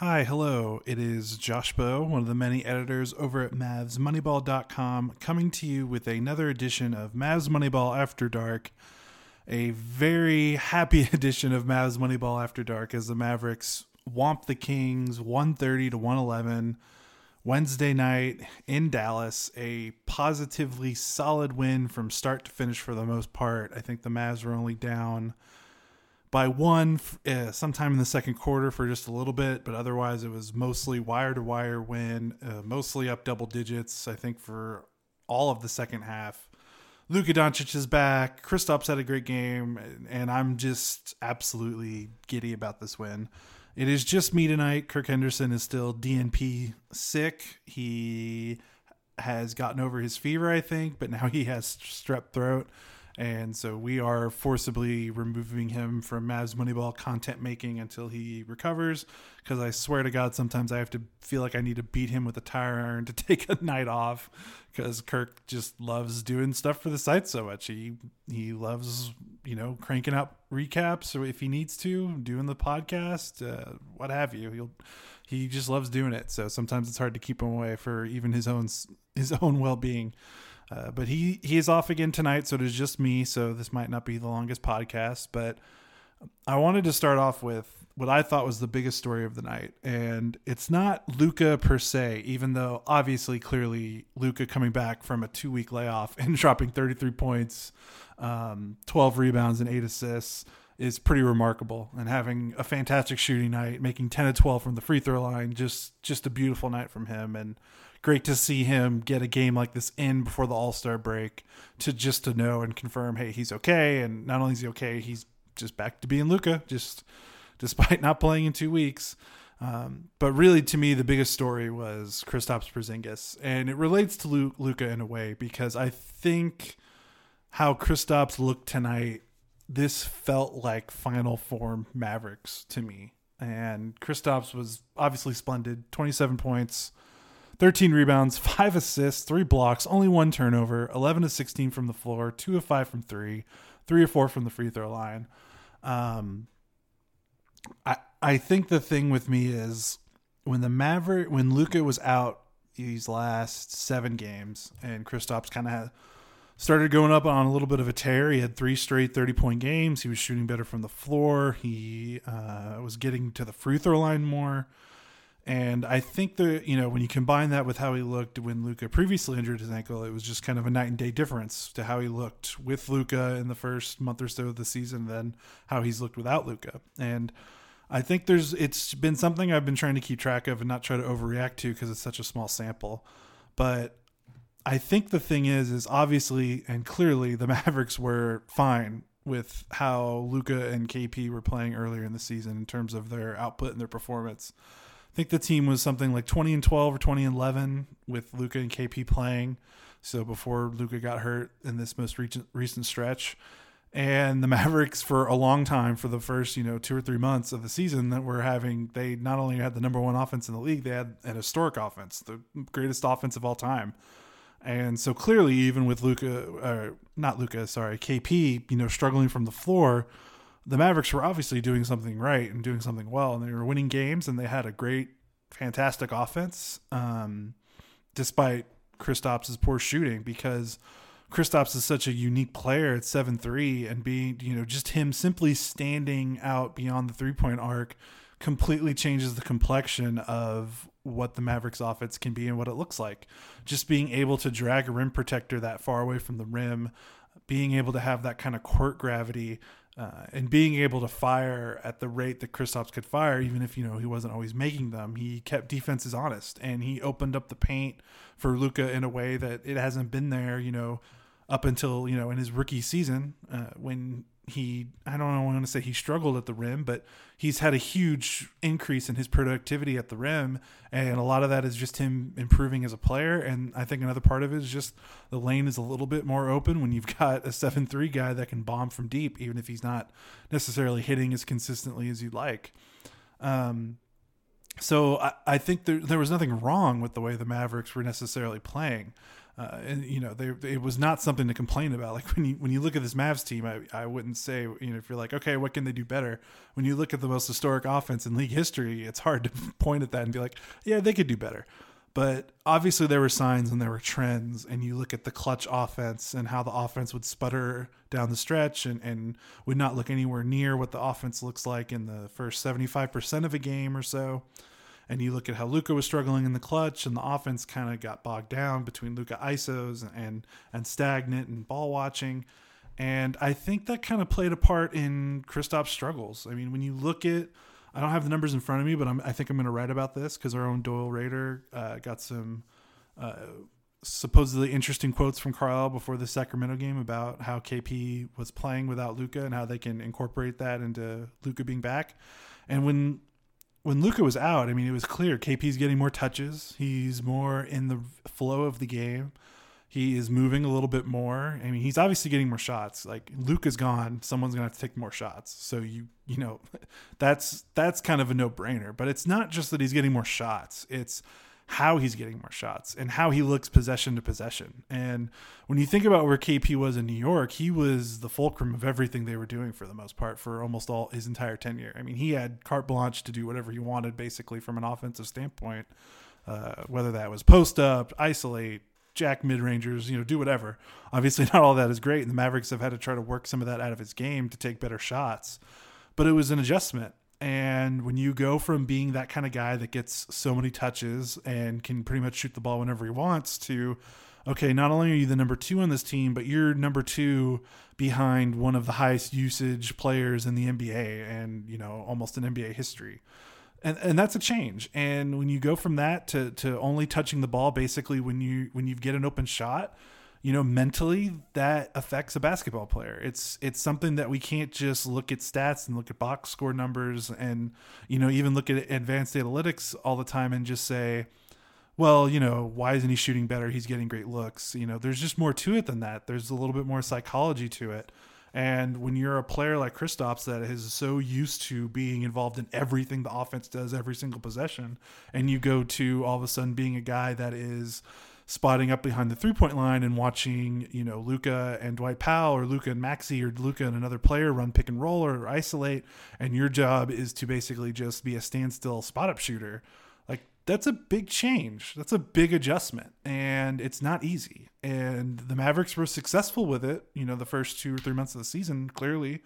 Hi, hello. It is Josh Bowe, one of the many editors over at MavsMoneyball.com, coming to you with another edition of Mavs Moneyball After Dark. A very happy edition of Mavs Moneyball After Dark as the Mavericks womp the Kings 130 to 111 Wednesday night in Dallas. A positively solid win from start to finish for the most part. I think the Mavs were only down by one uh, sometime in the second quarter for just a little bit, but otherwise it was mostly wire to wire win, uh, mostly up double digits. I think for all of the second half. Luka Doncic is back. Kristaps had a great game, and I'm just absolutely giddy about this win. It is just me tonight. Kirk Henderson is still DNP sick. He has gotten over his fever, I think, but now he has strep throat. And so we are forcibly removing him from Mavs Moneyball content making until he recovers. Because I swear to God, sometimes I have to feel like I need to beat him with a tire iron to take a night off. Because Kirk just loves doing stuff for the site so much. He he loves you know cranking out recaps or if he needs to, doing the podcast, uh, what have you. He'll he just loves doing it. So sometimes it's hard to keep him away for even his own his own well being. Uh, but he he is off again tonight, so it is just me. So this might not be the longest podcast, but I wanted to start off with what I thought was the biggest story of the night, and it's not Luka per se, even though obviously, clearly, Luka coming back from a two week layoff and dropping thirty three points, um, twelve rebounds, and eight assists is pretty remarkable, and having a fantastic shooting night, making ten to twelve from the free throw line, just just a beautiful night from him, and great to see him get a game like this in before the All Star break to just to know and confirm, hey, he's okay, and not only is he okay, he's just back to being Luka, just despite not playing in two weeks. Um, but really, to me, the biggest story was Kristaps Porzingis, and it relates to Luka in a way because I think how Kristaps looked tonight, this felt like Final Form Mavericks to me. And Kristaps was obviously splendid, 27 points, 13 rebounds, 5 assists, 3 blocks, only one turnover, 11 to 16 from the floor, 2 of 5 from 3, 3 or 4 from the free throw line. Um, I I think the thing with me is when the Maverick when Luka was out these last 7 games and Kristaps kind of started going up on a little bit of a tear. He had three straight 30 point games. He was shooting better from the floor. He uh, was getting to the free throw line more. And I think that you know when you combine that with how he looked when Luka previously injured his ankle, it was just kind of a night and day difference to how he looked with Luka in the first month or so of the season, than how he's looked without Luka. And I think there's it's been something I've been trying to keep track of and not try to overreact to because it's such a small sample. But I think the thing is, is obviously and clearly the Mavericks were fine with how Luka and KP were playing earlier in the season in terms of their output and their performance. I think the team was something like 20 and 12 or 20 and 11 with Luka and KP playing. So before Luka got hurt in this most recent recent stretch, and the Mavericks for a long time, for the first you know two or three months of the season, that were having they not only had the number one offense in the league, they had an historic offense, the greatest offense of all time. And so clearly, even with Luka, not Luka, sorry, KP, you know, struggling from the floor, the Mavericks were obviously doing something right and doing something well, and they were winning games, and they had a great, fantastic offense, um, despite Kristaps' poor shooting because Kristaps is such a unique player at seven three, and being you know just him simply standing out beyond the three point arc completely changes the complexion of what the Mavericks offense can be and what it looks like. Just being able to drag a rim protector that far away from the rim, being able to have that kind of court gravity uh, and being able to fire at the rate that Kristaps could fire, even if you know he wasn't always making them, he kept defenses honest and he opened up the paint for Luka in a way that it hasn't been there, you know, up until you know in his rookie season uh, when he I don't know, I want to say he struggled at the rim, but he's had a huge increase in his productivity at the rim, and a lot of that is just him improving as a player. And I think another part of it is just the lane is a little bit more open when you've got a seven three guy that can bomb from deep, even if he's not necessarily hitting as consistently as you'd like. Um, so I, I think there there was nothing wrong with the way the Mavericks were necessarily playing. Uh, and you know, they, it was not something to complain about. Like when you when you look at this Mavs team, I, I wouldn't say you know if you're like, okay, what can they do better? When you look at the most historic offense in league history, it's hard to point at that and be like, yeah, they could do better. But obviously, there were signs and there were trends. And you look at the clutch offense and how the offense would sputter down the stretch and, and would not look anywhere near what the offense looks like in the first 75% of a game or so. And you look at how Luka was struggling in the clutch, and the offense kind of got bogged down between Luka ISOs and and stagnant and ball watching. And I think that kind of played a part in Kristaps' struggles. I mean, when you look at I don't have the numbers in front of me, but I'm, i think I'm going to write about this because our own Doyle Rader uh, got some uh, supposedly interesting quotes from Carlisle before the Sacramento game about how KP was playing without Luka and how they can incorporate that into Luka being back. And when when Luka was out, I mean, it was clear KP's getting more touches. He's more in the flow of the game. He is moving a little bit more. I mean, he's obviously getting more shots. Like Luke is gone, someone's gonna have to take more shots. So you you know, that's that's kind of a no brainer. But it's not just that he's getting more shots. It's how he's getting more shots and how he looks possession to possession. And when you think about where KP was in New York, he was the fulcrum of everything they were doing for the most part for almost all his entire tenure. I mean, he had carte blanche to do whatever he wanted basically from an offensive standpoint, uh, whether that was post up, isolate, jack mid rangers, you know, do whatever. Obviously, not all that is great, and the Mavericks have had to try to work some of that out of his game to take better shots. But it was an adjustment. And when you go from being that kind of guy that gets so many touches and can pretty much shoot the ball whenever he wants to, okay, not only are you the number two on this team, but you're number two behind one of the highest usage players in the NBA and, you know, almost in NBA history and and that's a change. And when you go from that to to only touching the ball basically when you when you get an open shot, you know, mentally that affects a basketball player. It's it's something that we can't just look at stats and look at box score numbers and you know even look at advanced analytics all the time and just say, well, you know, why isn't he shooting better? He's getting great looks. You know, there's just more to it than that. There's a little bit more psychology to it. And when you're a player like Kristaps that is so used to being involved in everything the offense does every single possession, and you go to all of a sudden being a guy that is spotting up behind the three point line and watching, you know, Luka and Dwight Powell or Luka and Maxi or Luka and another player run pick and roll or isolate, and your job is to basically just be a standstill spot up shooter Like that's a big change. That's a big adjustment, and it's not easy. And the Mavericks were successful with it, you know, the first two or three months of the season, clearly.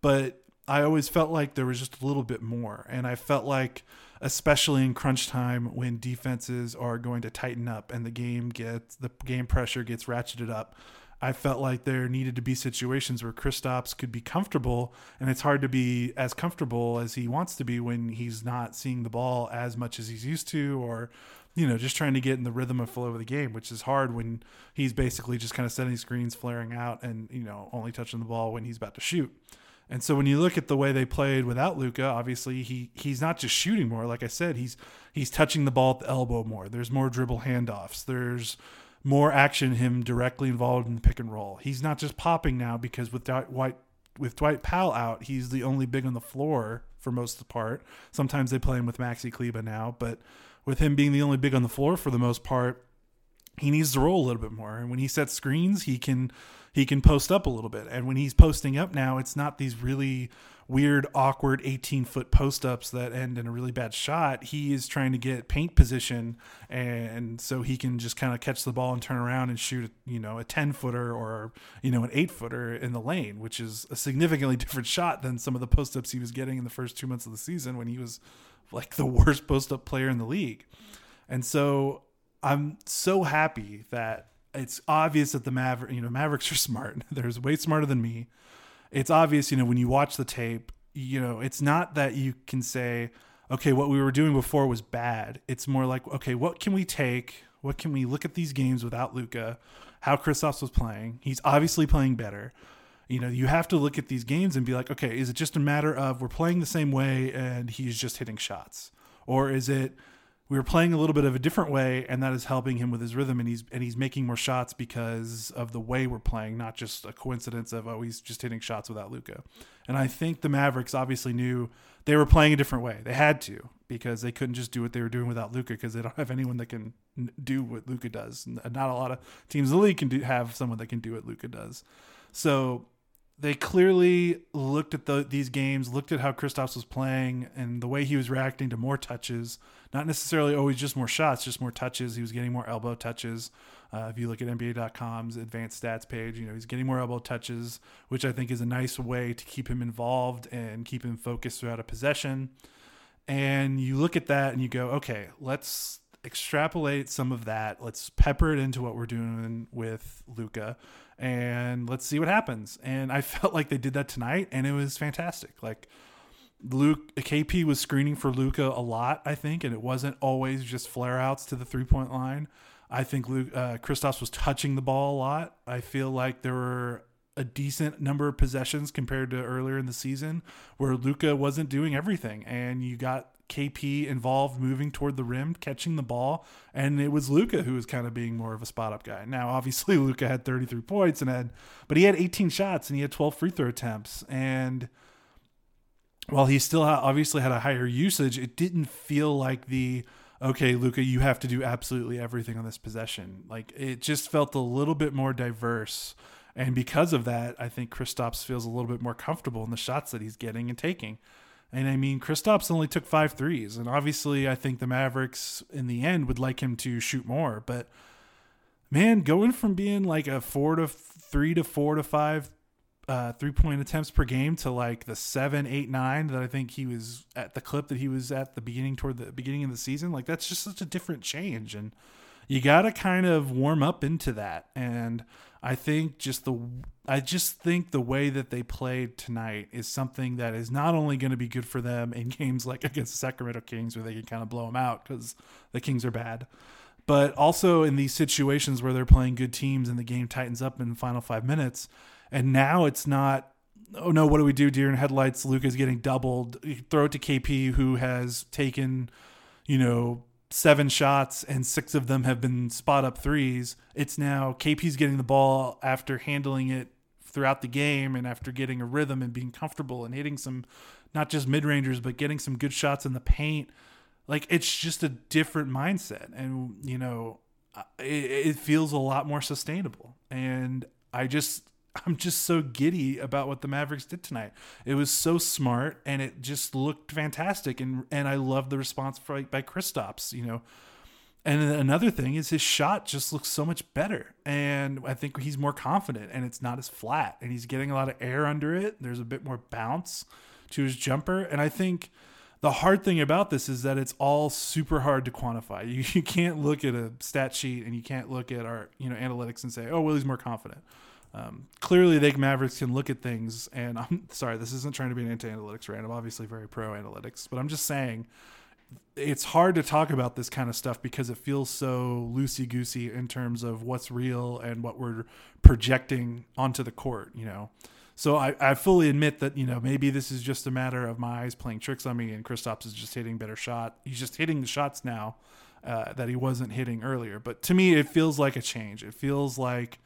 But I always felt like there was just a little bit more. And I felt like, especially in crunch time when defenses are going to tighten up and the game gets, the game pressure gets ratcheted up, I felt like there needed to be situations where Kristaps could be comfortable, and it's hard to be as comfortable as he wants to be when he's not seeing the ball as much as he's used to, or you know, just trying to get in the rhythm of flow of the game, which is hard when he's basically just kind of setting screens, flaring out, and you know, only touching the ball when he's about to shoot. And so when you look at the way they played without Luka, obviously he he's not just shooting more. Like I said, he's he's touching the ball at the elbow more. There's more dribble handoffs. There's more action him directly involved in the pick and roll. He's not just popping now because with Dwight with Dwight Powell out, he's the only big on the floor for most of the part. Sometimes they play him with Maxi Kleber now, but with him being the only big on the floor for the most part, he needs to roll a little bit more. And when he sets screens, he can he can post up a little bit. And when he's posting up now, it's not these really weird, awkward 18 foot post ups that end in a really bad shot. He is trying to get paint position, and so he can just kind of catch the ball and turn around and shoot, you know, a 10 footer or, you know, an eight footer in the lane, which is a significantly different shot than some of the post ups he was getting in the first two months of the season when he was like the worst post up player in the league. And so I'm so happy that it's obvious that the Maverick, you know, Mavericks are smart. They're way smarter than me it's obvious, you know, when you watch the tape, you know, it's not that you can say, okay, what we were doing before was bad. It's more like, okay, what can we take? What can we look at these games without Luka? How Kristaps was playing. He's obviously playing better. You know, you have to look at these games and be like, okay, is it just a matter of we're playing the same way and he's just hitting shots? Or is it we were playing a little bit of a different way, and that is helping him with his rhythm, and he's and he's making more shots because of the way we're playing, not just a coincidence of oh he's just hitting shots without Luka. And I think the Mavericks obviously knew they were playing a different way. They had to because they couldn't just do what they were doing without Luka because they don't have anyone that can do what Luka does. Not a lot of teams in the league can do, have someone that can do what Luka does. So they clearly looked at the, these games, looked at how Kristaps was playing and the way he was reacting to more touches. Not necessarily always just more shots, just more touches. He was getting more elbow touches. Uh, if you look at NBA.com's advanced stats page, you know he's getting more elbow touches, which I think is a nice way to keep him involved and keep him focused throughout a possession. And you look at that and you go, okay, let's extrapolate some of that. Let's pepper it into what we're doing with Luka and let's see what happens. And I felt like they did that tonight, and it was fantastic. Like Luke, KP was screening for Luka a lot, I think, and it wasn't always just flare outs to the three point line. I think Luke uh, Kristaps was touching the ball a lot. I feel like there were a decent number of possessions compared to earlier in the season where Luka wasn't doing everything, and you got KP involved moving toward the rim, catching the ball, and it was Luka who was kind of being more of a spot up guy. Now, obviously, Luka had 33 points and had, but he had 18 shots and he had 12 free throw attempts. And while he still obviously had a higher usage, it didn't feel like the okay, Luka, you have to do absolutely everything on this possession. Like it just felt a little bit more diverse. And because of that, I think Kristaps feels a little bit more comfortable in the shots that he's getting and taking. And I mean, Kristaps only took five threes, and obviously, I think the Mavericks in the end would like him to shoot more. But man, going from being like a four to three to four to five uh, three point attempts per game to like the seven, eight, nine that I think he was at the clip that he was at the beginning toward the beginning of the season, like that's just such a different change, and you got to kind of warm up into that. And I think just the I just think the way that they played tonight is something that is not only going to be good for them in games like against the Sacramento Kings where they can kind of blow them out because the Kings are bad, but also in these situations where they're playing good teams and the game tightens up in the final five minutes. And now it's not, oh no, what do we do? Deer in headlights. Luke is getting doubled. throw it to KP, who has taken, you know, seven shots and six of them have been spot up threes. It's now KP's getting the ball after handling it throughout the game and after getting a rhythm and being comfortable and hitting some not just mid rangers but getting some good shots in the paint. Like it's just a different mindset, and you know, it, it feels a lot more sustainable. And I just I'm just so giddy about what the Mavericks did tonight. It was so smart and it just looked fantastic and and I love the response by, by Kristaps, you know. And another thing is his shot just looks so much better. And I think he's more confident and it's not as flat and he's getting a lot of air under it. There's a bit more bounce to his jumper and I think the hard thing about this is that it's all super hard to quantify. You, you can't look at a stat sheet and you can't look at our, you know, analytics and say, "Oh, well, he's more confident." Um, clearly, the Mavericks can look at things, and I'm sorry, this isn't trying to be an anti-analytics rant. I'm obviously very pro analytics, but I'm just saying it's hard to talk about this kind of stuff because it feels so loosey goosey in terms of what's real and what we're projecting onto the court. You know, so I, I fully admit that you know maybe this is just a matter of my eyes playing tricks on me, and Kristaps is just hitting better shot. He's just hitting the shots now uh, that he wasn't hitting earlier. But to me, it feels like a change. It feels like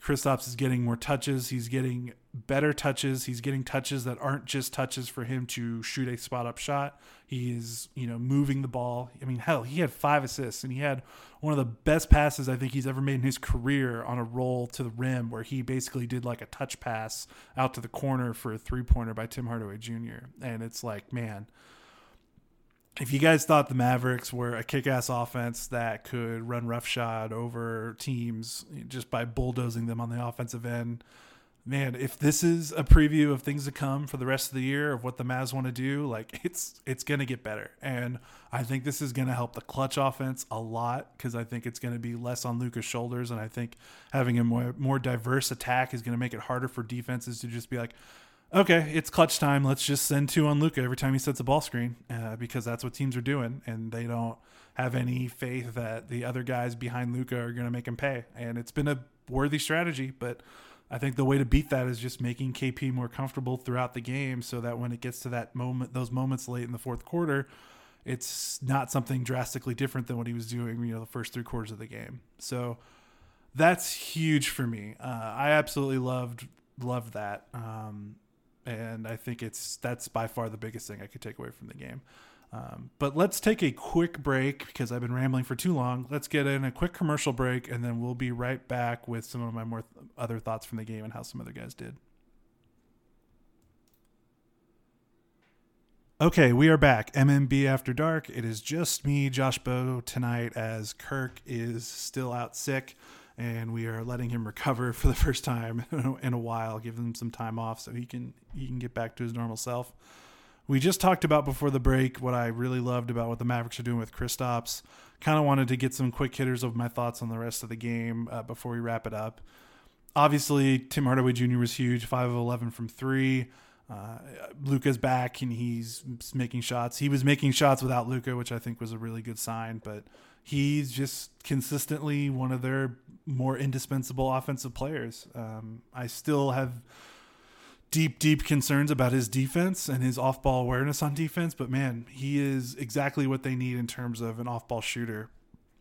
Kristaps is getting more touches. He's getting better touches. He's getting touches that aren't just touches for him to shoot a spot up shot. He's, you know, moving the ball. I mean, hell, he had five assists and he had one of the best passes I think he's ever made in his career on a roll to the rim where he basically did like a touch pass out to the corner for a three pointer by Tim Hardaway Jr. And it's like, man, if you guys thought the Mavericks were a kick-ass offense that could run roughshod over teams just by bulldozing them on the offensive end, man, if this is a preview of things to come for the rest of the year of what the Mavs want to do, like it's it's going to get better. And I think this is going to help the clutch offense a lot because I think it's going to be less on Luka's shoulders, and I think having a more more diverse attack is going to make it harder for defenses to just be like okay, it's clutch time. Let's just send two on Luka every time he sets a ball screen uh, because that's what teams are doing, and they don't have any faith that the other guys behind Luka are going to make him pay. And it's been a worthy strategy, but I think the way to beat that is just making KP more comfortable throughout the game, so that when it gets to that moment, those moments late in the fourth quarter. it's not something drastically different than what he was doing, you know, the first three quarters of the game. So that's huge for me. Uh, I absolutely loved loved that, um, and I think it's that's by far the biggest thing I could take away from the game. Um, but let's take a quick break because I've been rambling for too long. Let's get in a quick commercial break, and then we'll be right back with some of my more th- other thoughts from the game and how some other guys did. Okay, we are back. MMB After Dark. It is just me, Josh Bowe, tonight as Kirk is still out sick, and we are letting him recover for the first time in a while, giving him some time off so he can he can get back to his normal self. We just talked about before the break what I really loved about what the Mavericks are doing with Kristaps. Kind of wanted to get some quick hitters of my thoughts on the rest of the game uh, before we wrap it up. Obviously, Tim Hardaway Jr. was huge, five of eleven from three. Uh, Luka's back and he's making shots. He was making shots without Luka, which I think was a really good sign. But he's just consistently one of their more indispensable offensive players. Um, I still have deep, deep concerns about his defense and his off ball awareness on defense. But man, he is exactly what they need in terms of an off ball shooter,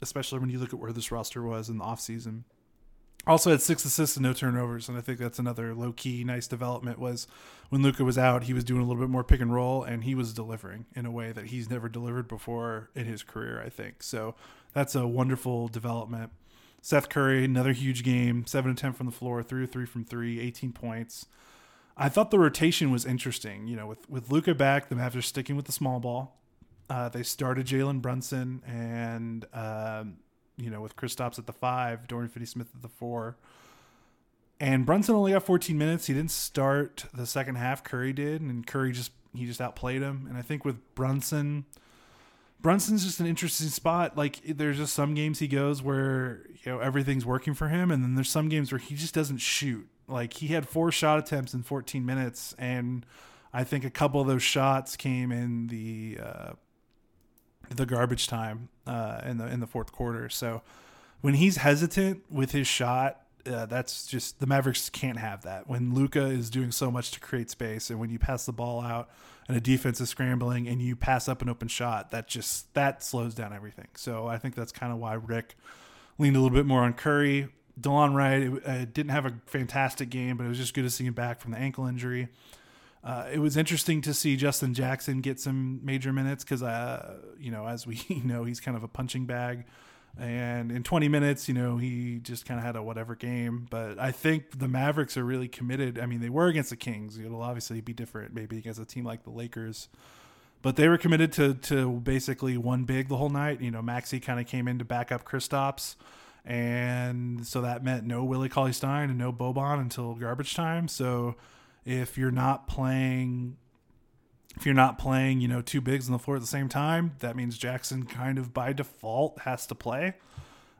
especially when you look at where this roster was in the offseason. Also had six assists and no turnovers, and I think that's another low key nice development. Was when Luca was out, he was doing a little bit more pick and roll, and he was delivering in a way that he's never delivered before in his career. I think so. That's a wonderful development. Seth Curry, another huge game, seven to ten from the floor, three to three from three, 18 points. I thought the rotation was interesting. You know, with with Luka back, the Mavs are sticking with the small ball. Uh, they started Jalen Brunson and um, you know, with Kristaps at the five, Dorian Finney-Smith at the four. And Brunson only got 14 minutes. He didn't start the second half. Curry did, and Curry just he just outplayed him. And I think with Brunson, Brunson's just an interesting spot. Like there's just some games he goes where you know everything's working for him, and then there's some games where he just doesn't shoot. Like he had four shot attempts in 14 minutes, and I think a couple of those shots came in the uh, the garbage time uh, in the in the fourth quarter. So when he's hesitant with his shot, uh, that's just the Mavericks can't have that. When Luka is doing so much to create space, and when you pass the ball out and a defense is scrambling and you pass up an open shot, that just that slows down everything. So I think that's kind of why Rick leaned a little bit more on Curry. Delon Wright uh, didn't have a fantastic game, but it was just good to see him back from the ankle injury. Uh, it was interesting to see Justin Jackson get some major minutes because, uh, you know, as we know, he's kind of a punching bag. And in 20 minutes, you know, he just kind of had a whatever game. But I think the Mavericks are really committed. I mean, they were against the Kings. It'll obviously be different, maybe against a team like the Lakers. But they were committed to to basically one big the whole night. You know, Maxi kind of came in to back up Kristaps. And so that meant no Willie Cauley Stein and no Boban until garbage time. So if you're not playing if you're not playing, you know, two bigs on the floor at the same time, that means Jackson kind of by default has to play.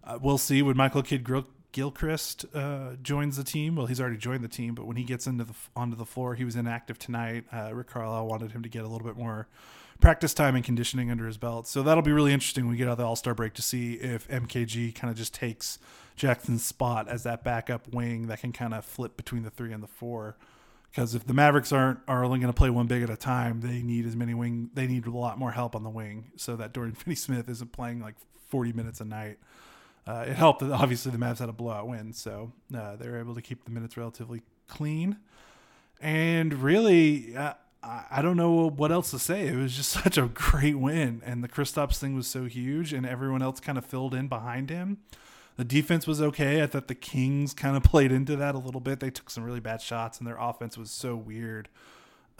Uh, we'll see when Michael Kidd Gilchrist uh, joins the team. Well, he's already joined the team, but when he gets into the onto the floor, he was inactive tonight. Uh, Rick Carlisle wanted him to get a little bit more practice time and conditioning under his belt. So that'll be really interesting when we get out of the All Star break to see if MKG kind of just takes Jackson's spot as that backup wing that can kind of flip between the three and the four because if the Mavericks aren't are only going to play one big at a time, they need as many wing. They need a lot more help on the wing so that Dorian Finney-Smith isn't playing like 40 minutes a night. Uh, it helped that obviously the Mavs had a blowout win, so uh, they were able to keep the minutes relatively clean. And really, uh, I don't know what else to say. It was just such a great win, and the Kristaps thing was so huge, and everyone else kind of filled in behind him. The defense was okay. I thought the Kings kind of played into that a little bit. They took some really bad shots, and their offense was so weird.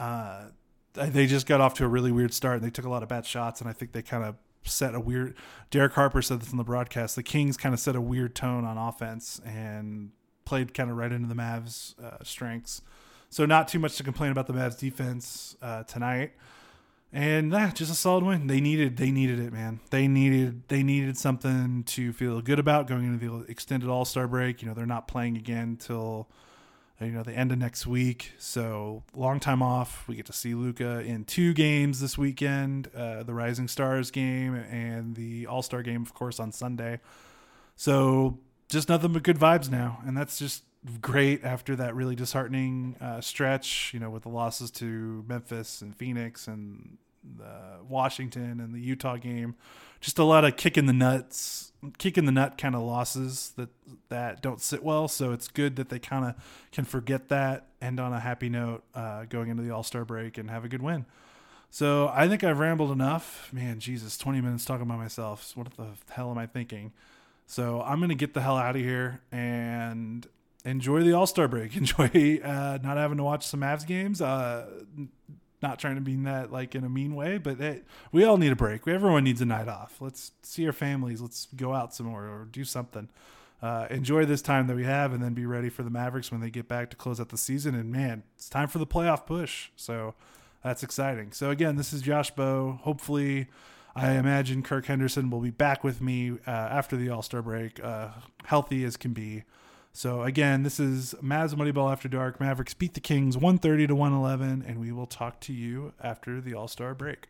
Uh, they just got off to a really weird start, and they took a lot of bad shots, and I think they kind of set a weird. Derek Harper said this in the broadcast. The Kings kind of set a weird tone on offense and played kind of right into the Mavs' uh, strengths. So not too much to complain about the Mavs defense uh, tonight and yeah, just a solid win. They needed they needed it, man. They needed they needed something to feel good about going into the extended All Star break. You know, they're not playing again till you know the end of next week, so long time off. We get to see Luka in two games this weekend: uh, the Rising Stars game and the All Star game, of course, on Sunday. So just nothing but good vibes now, and that's just great after that really disheartening uh, stretch, you know, with the losses to Memphis and Phoenix and the Washington and the Utah game. Just a lot of kick in the nuts, kick in the nut kind of losses that that don't sit well. So it's good that they kind of can forget that, end on a happy note, uh, going into the All Star break and have a good win. So I think I've rambled enough. Man, Jesus, 20 minutes talking about myself. What the hell am I thinking? So I'm to get the hell out of here and enjoy the All Star break. Enjoy uh, not having to watch some Mavs games. Uh, not trying to mean that like in a mean way, but we all need a break. Everyone needs a night off. Let's see our families. Let's go out some more or do something. Uh, enjoy this time that we have, and then be ready for the Mavericks when they get back to close out the season. And man, it's time for the playoff push. So that's exciting. So again, this is Josh Bowe. Hopefully, I imagine Kirk Henderson will be back with me uh, after the All Star break, uh, healthy as can be. So again, this is Mavs Moneyball After Dark. Mavericks beat the Kings 130 to 111, and we will talk to you after the All Star break.